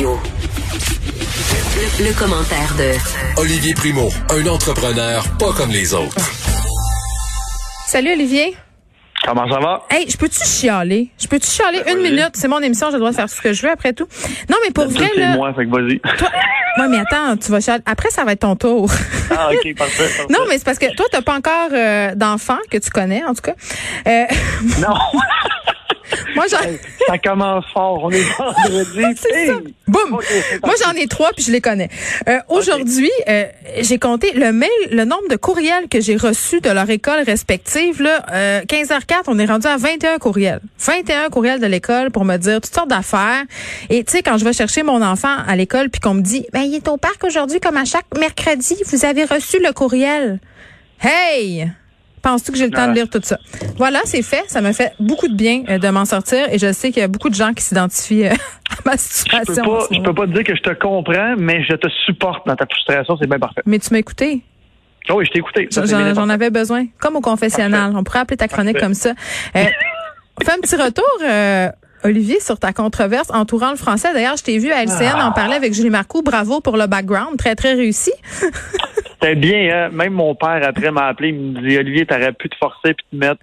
Radio. Le, le commentaire de Olivier Primo, un entrepreneur pas comme les autres. Salut Olivier. Comment ça va? Hey, je peux-tu chialer? Je peux-tu chialer une vas-y. minute? C'est mon émission, droit de faire ce que je veux après tout. Non, mais pour vrai, c'est là. moi, fait que vas-y. Mais attends, tu vas chialer. Après, ça va être ton tour. ah, ok, parfait. parfait. non, mais c'est parce que toi, t'as pas encore euh, d'enfant que tu connais, en tout cas. Euh, Non, moi, j'en. ça commence fort. On est vendredi. C'est ça. Boum! Moi, j'en ai trois, puis je les connais. Euh, Aujourd'hui, euh, j'ai compté le mail, le nombre de courriels que j'ai reçus de leur école respective. Là, euh, 15h04, on est rendu à 21 courriels. 21 courriels de l'école pour me dire toutes sortes d'affaires. Et tu sais, quand je vais chercher mon enfant à l'école, puis qu'on me dit, ben il est au parc aujourd'hui, comme à chaque mercredi, vous avez reçu le courriel. Hey! Penses-tu que j'ai le temps de Ouais. lire tout ça? Voilà, c'est fait. Ça me fait beaucoup de bien euh, de m'en sortir et je sais qu'il y a beaucoup de gens qui s'identifient euh, à ma Je situation. peux, en pas, je peux pas te dire que je te comprends, mais je te supporte dans ta frustration. C'est bien parfait. Mais tu m'as écouté. Oh oui, je t'ai écouté. J'en avais besoin. Comme au confessionnal. On pourrait appeler ta chronique Parfait. comme ça. Euh, fais un petit retour, euh, Olivier, sur ta controverse entourant le français. D'ailleurs, je t'ai vu à LCN Ah. en parler avec Julie Marcoux. Bravo pour le background. Très, très réussi. C'était bien, hein? Même mon père, après, m'a appelé. Il me dit Olivier, t'aurais pu te forcer puis te mettre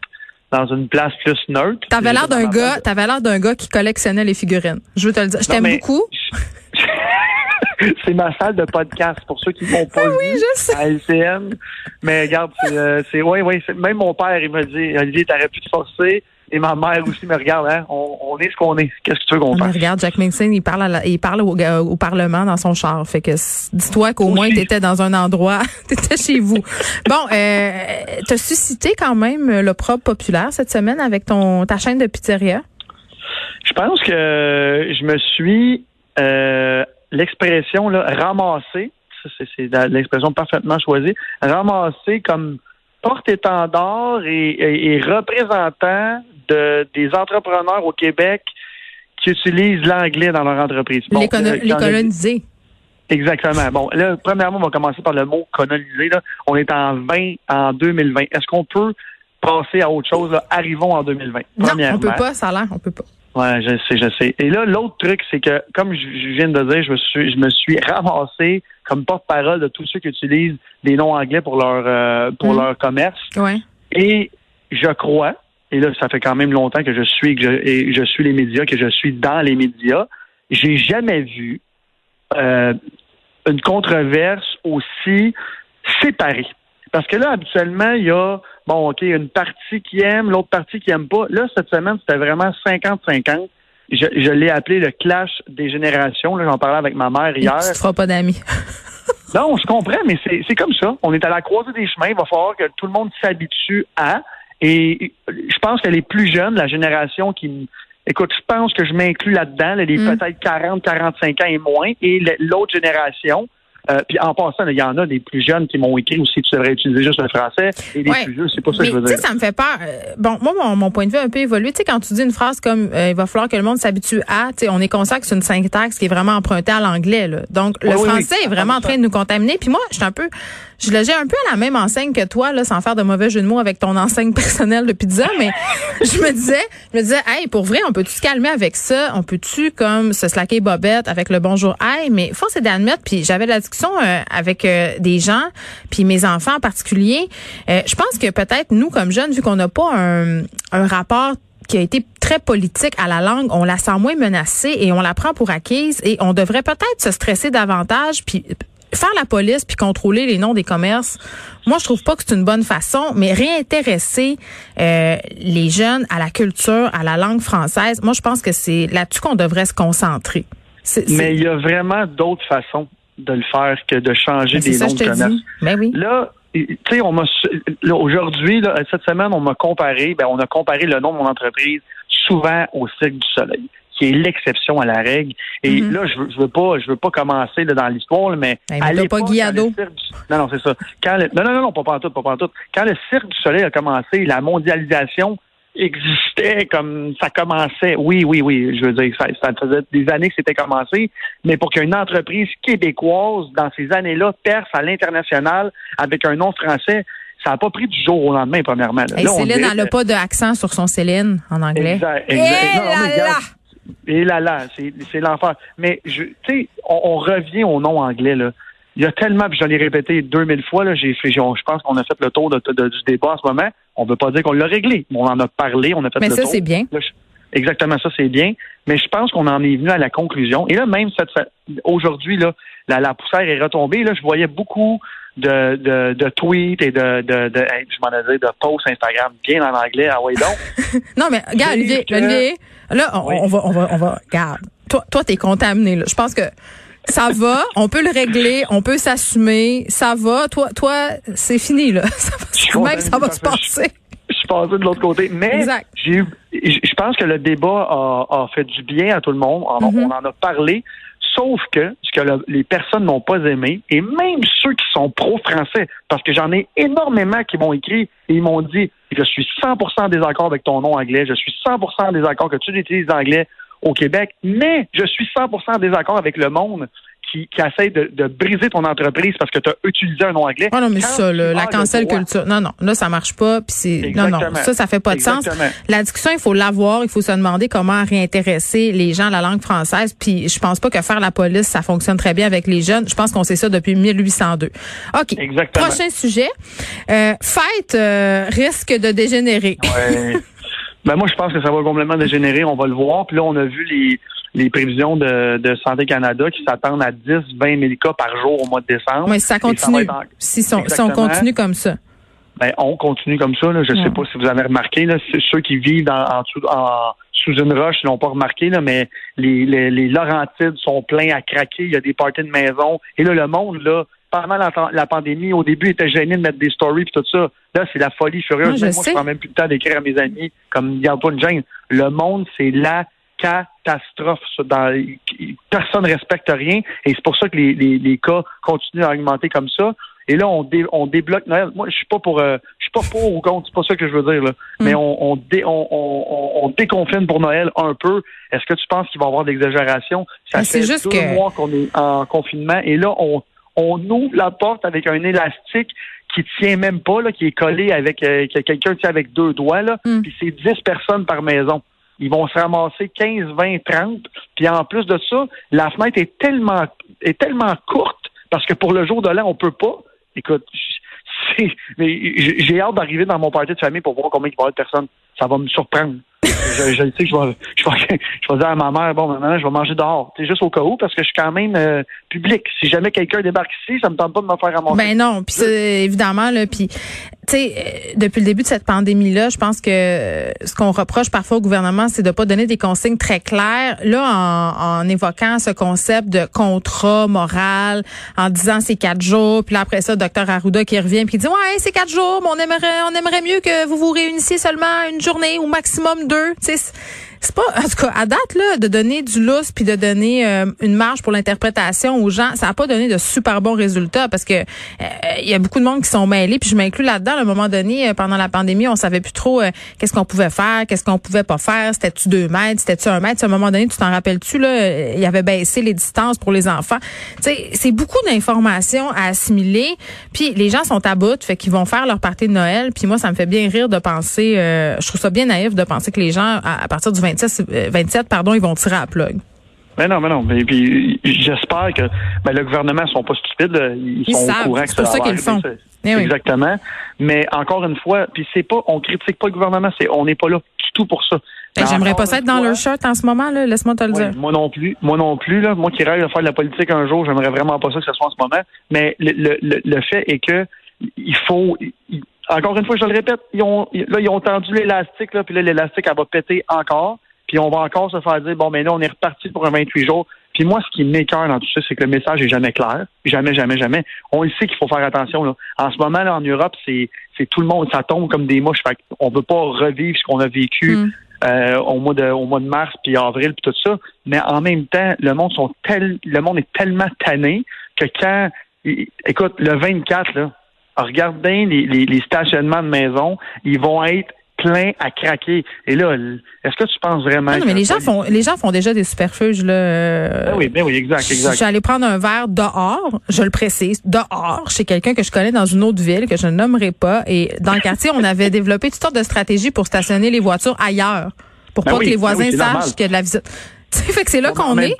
dans une place plus neutre. T'avais l'air d'un gars, t'avais l'air d'un gars qui collectionnait les figurines. Je veux te le dire. Je t'aime beaucoup. c'est ma salle de podcast pour ceux qui m'ont pas Ah oui, vu je sais. à LCN. Mais regarde, c'est, euh, c'est ouais, ouais, c'est- même mon père, il m'a dit, Olivier, t'aurais pu te forcer. Et ma mère aussi me regarde, hein, on, on est ce qu'on est. Qu'est-ce que tu veux qu'on fasse? regarde, Jack Mason, il parle, à la- il parle au, au Parlement dans son char. Fait que dis-toi qu'au moins Aussi. t'étais dans un endroit, t'étais chez vous. Bon, euh, t'as suscité quand même l'opprobre populaire cette semaine avec ton ta chaîne de pizzeria? Je pense que je me suis euh, l'expression là, ramassé, c'est, l'expression parfaitement choisie, ramassé comme porte-étendard et, et- et représentant de, des entrepreneurs au Québec qui utilisent l'anglais dans leur entreprise. Bon, les, cono- euh, les colonisés. Exactement. Bon, là, premièrement, on va commencer par le mot colonisé. Là. On est en 20, en 2020. Est-ce qu'on peut passer à autre chose? Là? Arrivons en 2020. Non, on peut pas, ça a l'air, on peut pas. Ouais, je sais, je sais. Et là, l'autre truc, c'est que, comme je, viens de dire, je me suis, je me suis ramassé comme porte-parole de tous ceux qui utilisent des noms anglais pour leur, euh, pour Mm. leur commerce. Ouais. Et je crois, et là, ça fait quand même longtemps que je suis, que je, et je suis les médias, que je suis dans les médias. J'ai jamais vu euh, une controverse aussi séparée. Parce que là, habituellement, il y a, bon, OK, une partie qui aime, l'autre partie qui aime pas. Là, cette semaine, c'était vraiment 50-50. Je, je l'ai appelé le clash des générations. Là, j'en parlais avec ma mère hier. Tu te feras pas d'amis. Non, je comprends, mais c'est comme ça. On est à la croisée des chemins. Il va falloir que tout le monde s'habitue à. Et je pense que les plus jeunes, la génération qui... Écoute, je pense que je m'inclus là-dedans, là, les Mm. peut-être 40, 45 ans et moins, et l'autre génération. Euh, puis en passant, il y en a des plus jeunes qui m'ont écrit aussi tu devrais utiliser juste le français. Et les Ouais. plus vieux, c'est pas ça que je veux tu sais, dire. ça me fait peur. Euh, Bon, moi, mon, mon point de vue a un peu évolué. Tu sais, quand tu dis une phrase comme euh, il va falloir que le monde s'habitue à, tu sais, on est conscient que c'est une syntaxe qui est vraiment empruntée à l'anglais. là. Donc, le français oui. est vraiment en train de nous contaminer. Puis moi, je suis un peu, je le j'ai un peu à la même enseigne que toi, là, sans faire de mauvais jeu de mots avec ton enseigne personnelle de pizza, mais je me disais, je me disais, hey, pour vrai, on peut-tu se calmer avec ça? On peut-tu, comme, se slacker bobette avec le bonjour, hey, mais force est d'admettre, puis j'avais la discussion euh, avec euh, des gens, puis mes enfants en particulier. Euh, je pense que peut-être, nous, comme jeunes, vu qu'on n'a pas un, rapport qui a été très politique à la langue, on la sent moins menacée et on la prend pour acquise et on devrait peut-être se stresser davantage puis faire la police puis contrôler les noms des commerces. Moi, je trouve pas que c'est une bonne façon, mais réintéresser les jeunes à la culture, à la langue française, moi, je pense que c'est là-dessus qu'on devrait se concentrer. Mais il y a vraiment d'autres façons de le faire que de changer Ben, des noms de commerce. Ben oui. Là, tu sais, on m'a aujourd'hui, cette semaine, on m'a comparé, ben, on a comparé le nom de mon entreprise souvent au Cirque du Soleil, qui est l'exception à la règle. Et Mhm. là, je veux, je veux pas, je veux pas commencer là, dans l'histoire, mais Ben, à l'époque, du- Non, non, c'est ça. Quand le- non, non, non, non, pas pantoute, pas pantoute. Quand le Cirque du Soleil a commencé, la mondialisation existait comme ça commençait. Oui, oui, oui. Je veux dire, ça, ça faisait des années que c'était commencé. Mais pour qu'une entreprise québécoise, dans ces années-là, perce à l'international avec un nom français, ça n'a pas pris du jour au lendemain, premièrement. là. On Céline, n'a pas d'accent sur son Céline en anglais. Exact, Eh exact. Non, mais là regarde, là! Et là, là, c'est l'enfer. Mais, tu sais, on, revient au nom anglais, là. Il y a tellement, puis je l'ai répété 2000 fois, là, j'ai fait, je pense qu'on a fait le tour de, du débat en ce moment. On ne veut pas dire qu'on l'a réglé. On en a parlé, on a fait Mais le ça, c'est bien. exactement, ça, c'est bien. Mais je pense qu'on en est venu à la conclusion. Et là, même cette, aujourd'hui, là, la, la poussière est retombée. Là, je voyais beaucoup de, de, de tweets et de, de, de je m'en dit, de posts Instagram bien en anglais. Ah ouais, donc. non, mais regarde, Olivier, Olivier, là, on, va, on va, on va, regarde. Toi, toi, t'es contaminé, là. Je pense que ça va, on peut le régler, on peut s'assumer, ça va. Toi, toi, c'est fini, là. Ça va, même ça va se passer. Je suis passé de l'autre côté. Mais j'ai je pense que le débat a, a, fait du bien à tout le monde. On, mm-hmm. on en a parlé. Sauf que ce que les personnes n'ont pas aimé, et même ceux qui sont pro-français, parce que j'en ai énormément qui m'ont écrit et ils m'ont dit Je suis 100% désaccord avec ton nom anglais, je suis 100% désaccord que tu utilises l'anglais au Québec, mais je suis 100% désaccord avec le monde qui, qui essaie de, de, briser ton entreprise parce que tu as utilisé un nom anglais. Oh non, mais ça, la cancel culture. Non, non, là, ça marche pas. Puis c'est, non, non, ça, ça fait pas de sens. La discussion, il faut l'avoir. Il faut se demander comment réintéresser les gens à la langue française. Puis je pense pas que faire la police, ça fonctionne très bien avec les jeunes. Je pense qu'on sait ça depuis 1802. OK. Exactement. Prochain sujet. Euh, fête euh, risque de dégénérer. Ouais. ben moi, je pense que ça va complètement dégénérer. On va le voir. Puis là, on a vu les les prévisions de, de, Santé Canada qui s'attendent à 10, 20 000 cas par jour au mois de décembre. Mais ça continue. si, on continue comme ça. Ben, on continue comme ça. Là. Je ne sais pas si vous avez remarqué. Là, ceux qui vivent en, sous une roche ne l'ont pas remarqué, là, mais les, les, les, Laurentides sont pleins à craquer. Il y a des parties de maison. Et là, le monde, là, pendant la, pandémie, au début, était gêné de mettre des stories et tout ça. Là, c'est la folie furieuse. moi, je prends même plus le temps d'écrire à mes amis comme il n'y a pas une gêne. Le monde, c'est là catastrophe. Dans, personne ne respecte rien et c'est pour ça que les, les, cas continuent à augmenter comme ça. Et là, on, on débloque Noël. Moi, je suis pas pour, euh, je suis pas pour ou contre. C'est pas ça que je veux dire là. Mm. Mais on, on, on, on, déconfine pour Noël un peu. Est-ce que tu penses qu'il va y avoir de l'exagération? Ça fait juste deux mois qu'on est en confinement et là, on, on ouvre la porte avec un élastique qui tient même pas là, qui est collé avec euh, quelqu'un tient avec deux doigts là. Mm. Puis c'est 10 personnes par maison ils vont se ramasser 15, 20, 30. Puis en plus de ça, la fenêtre est tellement est tellement courte parce que pour le jour de l'an, on peut pas. Écoute, j'ai hâte d'arriver dans mon party de famille pour voir combien il va y avoir de personnes. Ça va me surprendre je, je, sais que je vais, je, vais, je vais dire à ma mère, bon, maintenant, je vais manger dehors. C'est juste au cas où, parce que je suis quand même euh, public. Si jamais quelqu'un débarque ici, ça me tente pas de me faire ramasser. Ben non, puis évidemment, là, puis tu sais, euh, depuis le début de cette pandémie-là, je pense que ce qu'on reproche parfois au gouvernement, c'est de pas donner des consignes très claires. Là, en, en évoquant ce concept de contrat moral, en disant c'est quatre jours, puis là, après ça, docteur Arruda qui revient puis qui dit ouais, c'est quatre jours, mais on aimerait, on aimerait mieux que vous vous réunissiez seulement une journée ou maximum deux. Tu c'est pas en tout cas à date là de donner du lousse puis de donner euh, une marge pour l'interprétation aux gens, ça a pas donné de super bons résultats parce que euh, il y a beaucoup de monde qui sont mêlés puis je m'inclus là-dedans. À un moment donné euh, pendant la pandémie, on savait plus trop qu'est-ce qu'on pouvait faire, qu'est-ce qu'on pouvait pas faire, c'était-tu deux mètres, c'était-tu un mètre, à un moment donné, tu t'en rappelles-tu là, il y avait baissé les distances pour les enfants. Tu sais, c'est beaucoup d'informations à assimiler puis les gens sont à bout, fait qu'ils vont faire leur partie de Noël puis moi ça me fait bien rire de penser je trouve ça bien naïf de penser que les gens à, partir du 27, 27, euh, pardon, ils vont tirer à la plug. Mais non, mais non. Mais puis j'espère que ben, le gouvernement ne sont pas stupides. Ils, sont au courant que c'est pour ça qu'ils le font. Eh Exactement. Mais encore une fois, puis c'est pas, on critique pas le gouvernement, c'est, on n'est pas là du tout pour ça. Ben, j'aimerais pas ça être dans leur shirt en ce moment, là. Laisse-moi te le dire. Moi non plus. Moi non plus, là. Moi qui rêve de faire de la politique un jour, j'aimerais vraiment pas ça que ce soit en ce moment. Mais le, le, le fait est que il faut, encore une fois, je le répète, ils ont, là, ils ont tendu l'élastique, là, puis là, l'élastique, elle va péter encore. Puis on va encore se faire dire, bon, mais là, on est reparti pour un 28 jours. Puis moi, ce qui m'écœure dans tout ça, c'est que le message est jamais clair. Jamais, jamais, jamais. On le sait qu'il faut faire attention. Là. En ce moment, là, en Europe, c'est, c'est tout le monde, ça tombe comme des mouches. Fait on veut pas revivre ce qu'on a vécu mm. euh, au mois de au mois de mars puis avril puis tout ça. Mais en même temps, le monde sont tel, le monde est tellement tanné que quand, écoute, le 24 là, regardez les, les, les stationnements de maison, ils vont être plein à craquer. Et là, est-ce que tu penses vraiment Non, mais les gens font les gens font déjà des superfuges là. Ben oui, ben oui, exact, exact. Je suis allée prendre un verre dehors, je le précise, dehors, chez quelqu'un que je connais dans une autre ville que je ne nommerai pas et dans le quartier, on avait développé toutes sortes de stratégies pour stationner les voitures ailleurs pour ben pas que les ben voisins sachent qu'il y a de la visite. fait que c'est là qu'on est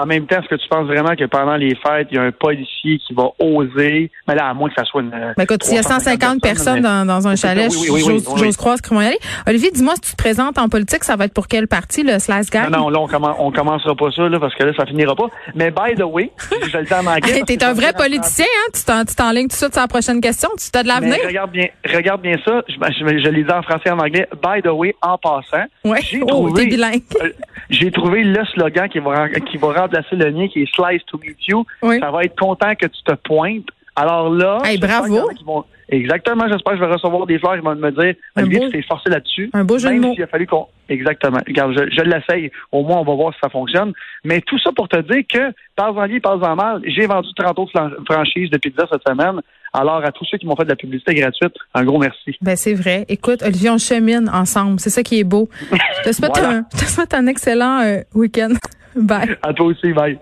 en même temps, est-ce que tu penses vraiment que pendant les fêtes, il y a un policier qui va oser, mais là, à moins que ça soit une. Mais ben, écoute, s'il y a 150 personnes, dans, un chalet, j'ose croire ce qu'on y aller. Olivier, dis-moi, si tu te présentes en politique, ça va être pour quel parti, le Slice Gang? Non, non, là, on, commencera pas ça, là, parce que là, ça finira pas. Mais by the way, je le dis en anglais. T'es un vrai politicien, hein? Tu t'enlignes tout de suite sur la prochaine question. Tu t'as de l'avenir? Regarde bien, regarde bien ça. Je, je, l'ai dit en français et en anglais. By the way, en passant. Ouais. J'ai oh, trouvé, euh, j'ai trouvé le slogan qui va, qui va remplacer le mien, qui est Slice to meet you. Ça va être content que tu te pointes. Alors là, bravo. Exactement, j'espère que je vais recevoir des fleurs qui vont me dire Olivier, tu t'es forcé là-dessus. Un beau jeu de mots. a fallu qu'on. Exactement. Regarde, je, je l'essaye. Au moins, on va voir si ça fonctionne. Mais tout ça pour te dire que, pas en bien, pas en mal, j'ai vendu 30 autres franchises de pizza cette semaine. Alors, à tous ceux qui m'ont fait de la publicité gratuite, un gros merci. Ben, c'est vrai. Écoute, Olivier, on chemine ensemble. C'est ça qui est beau. Je te souhaite, un, je te souhaite un excellent euh, week-end. Bye. À toi aussi, bye.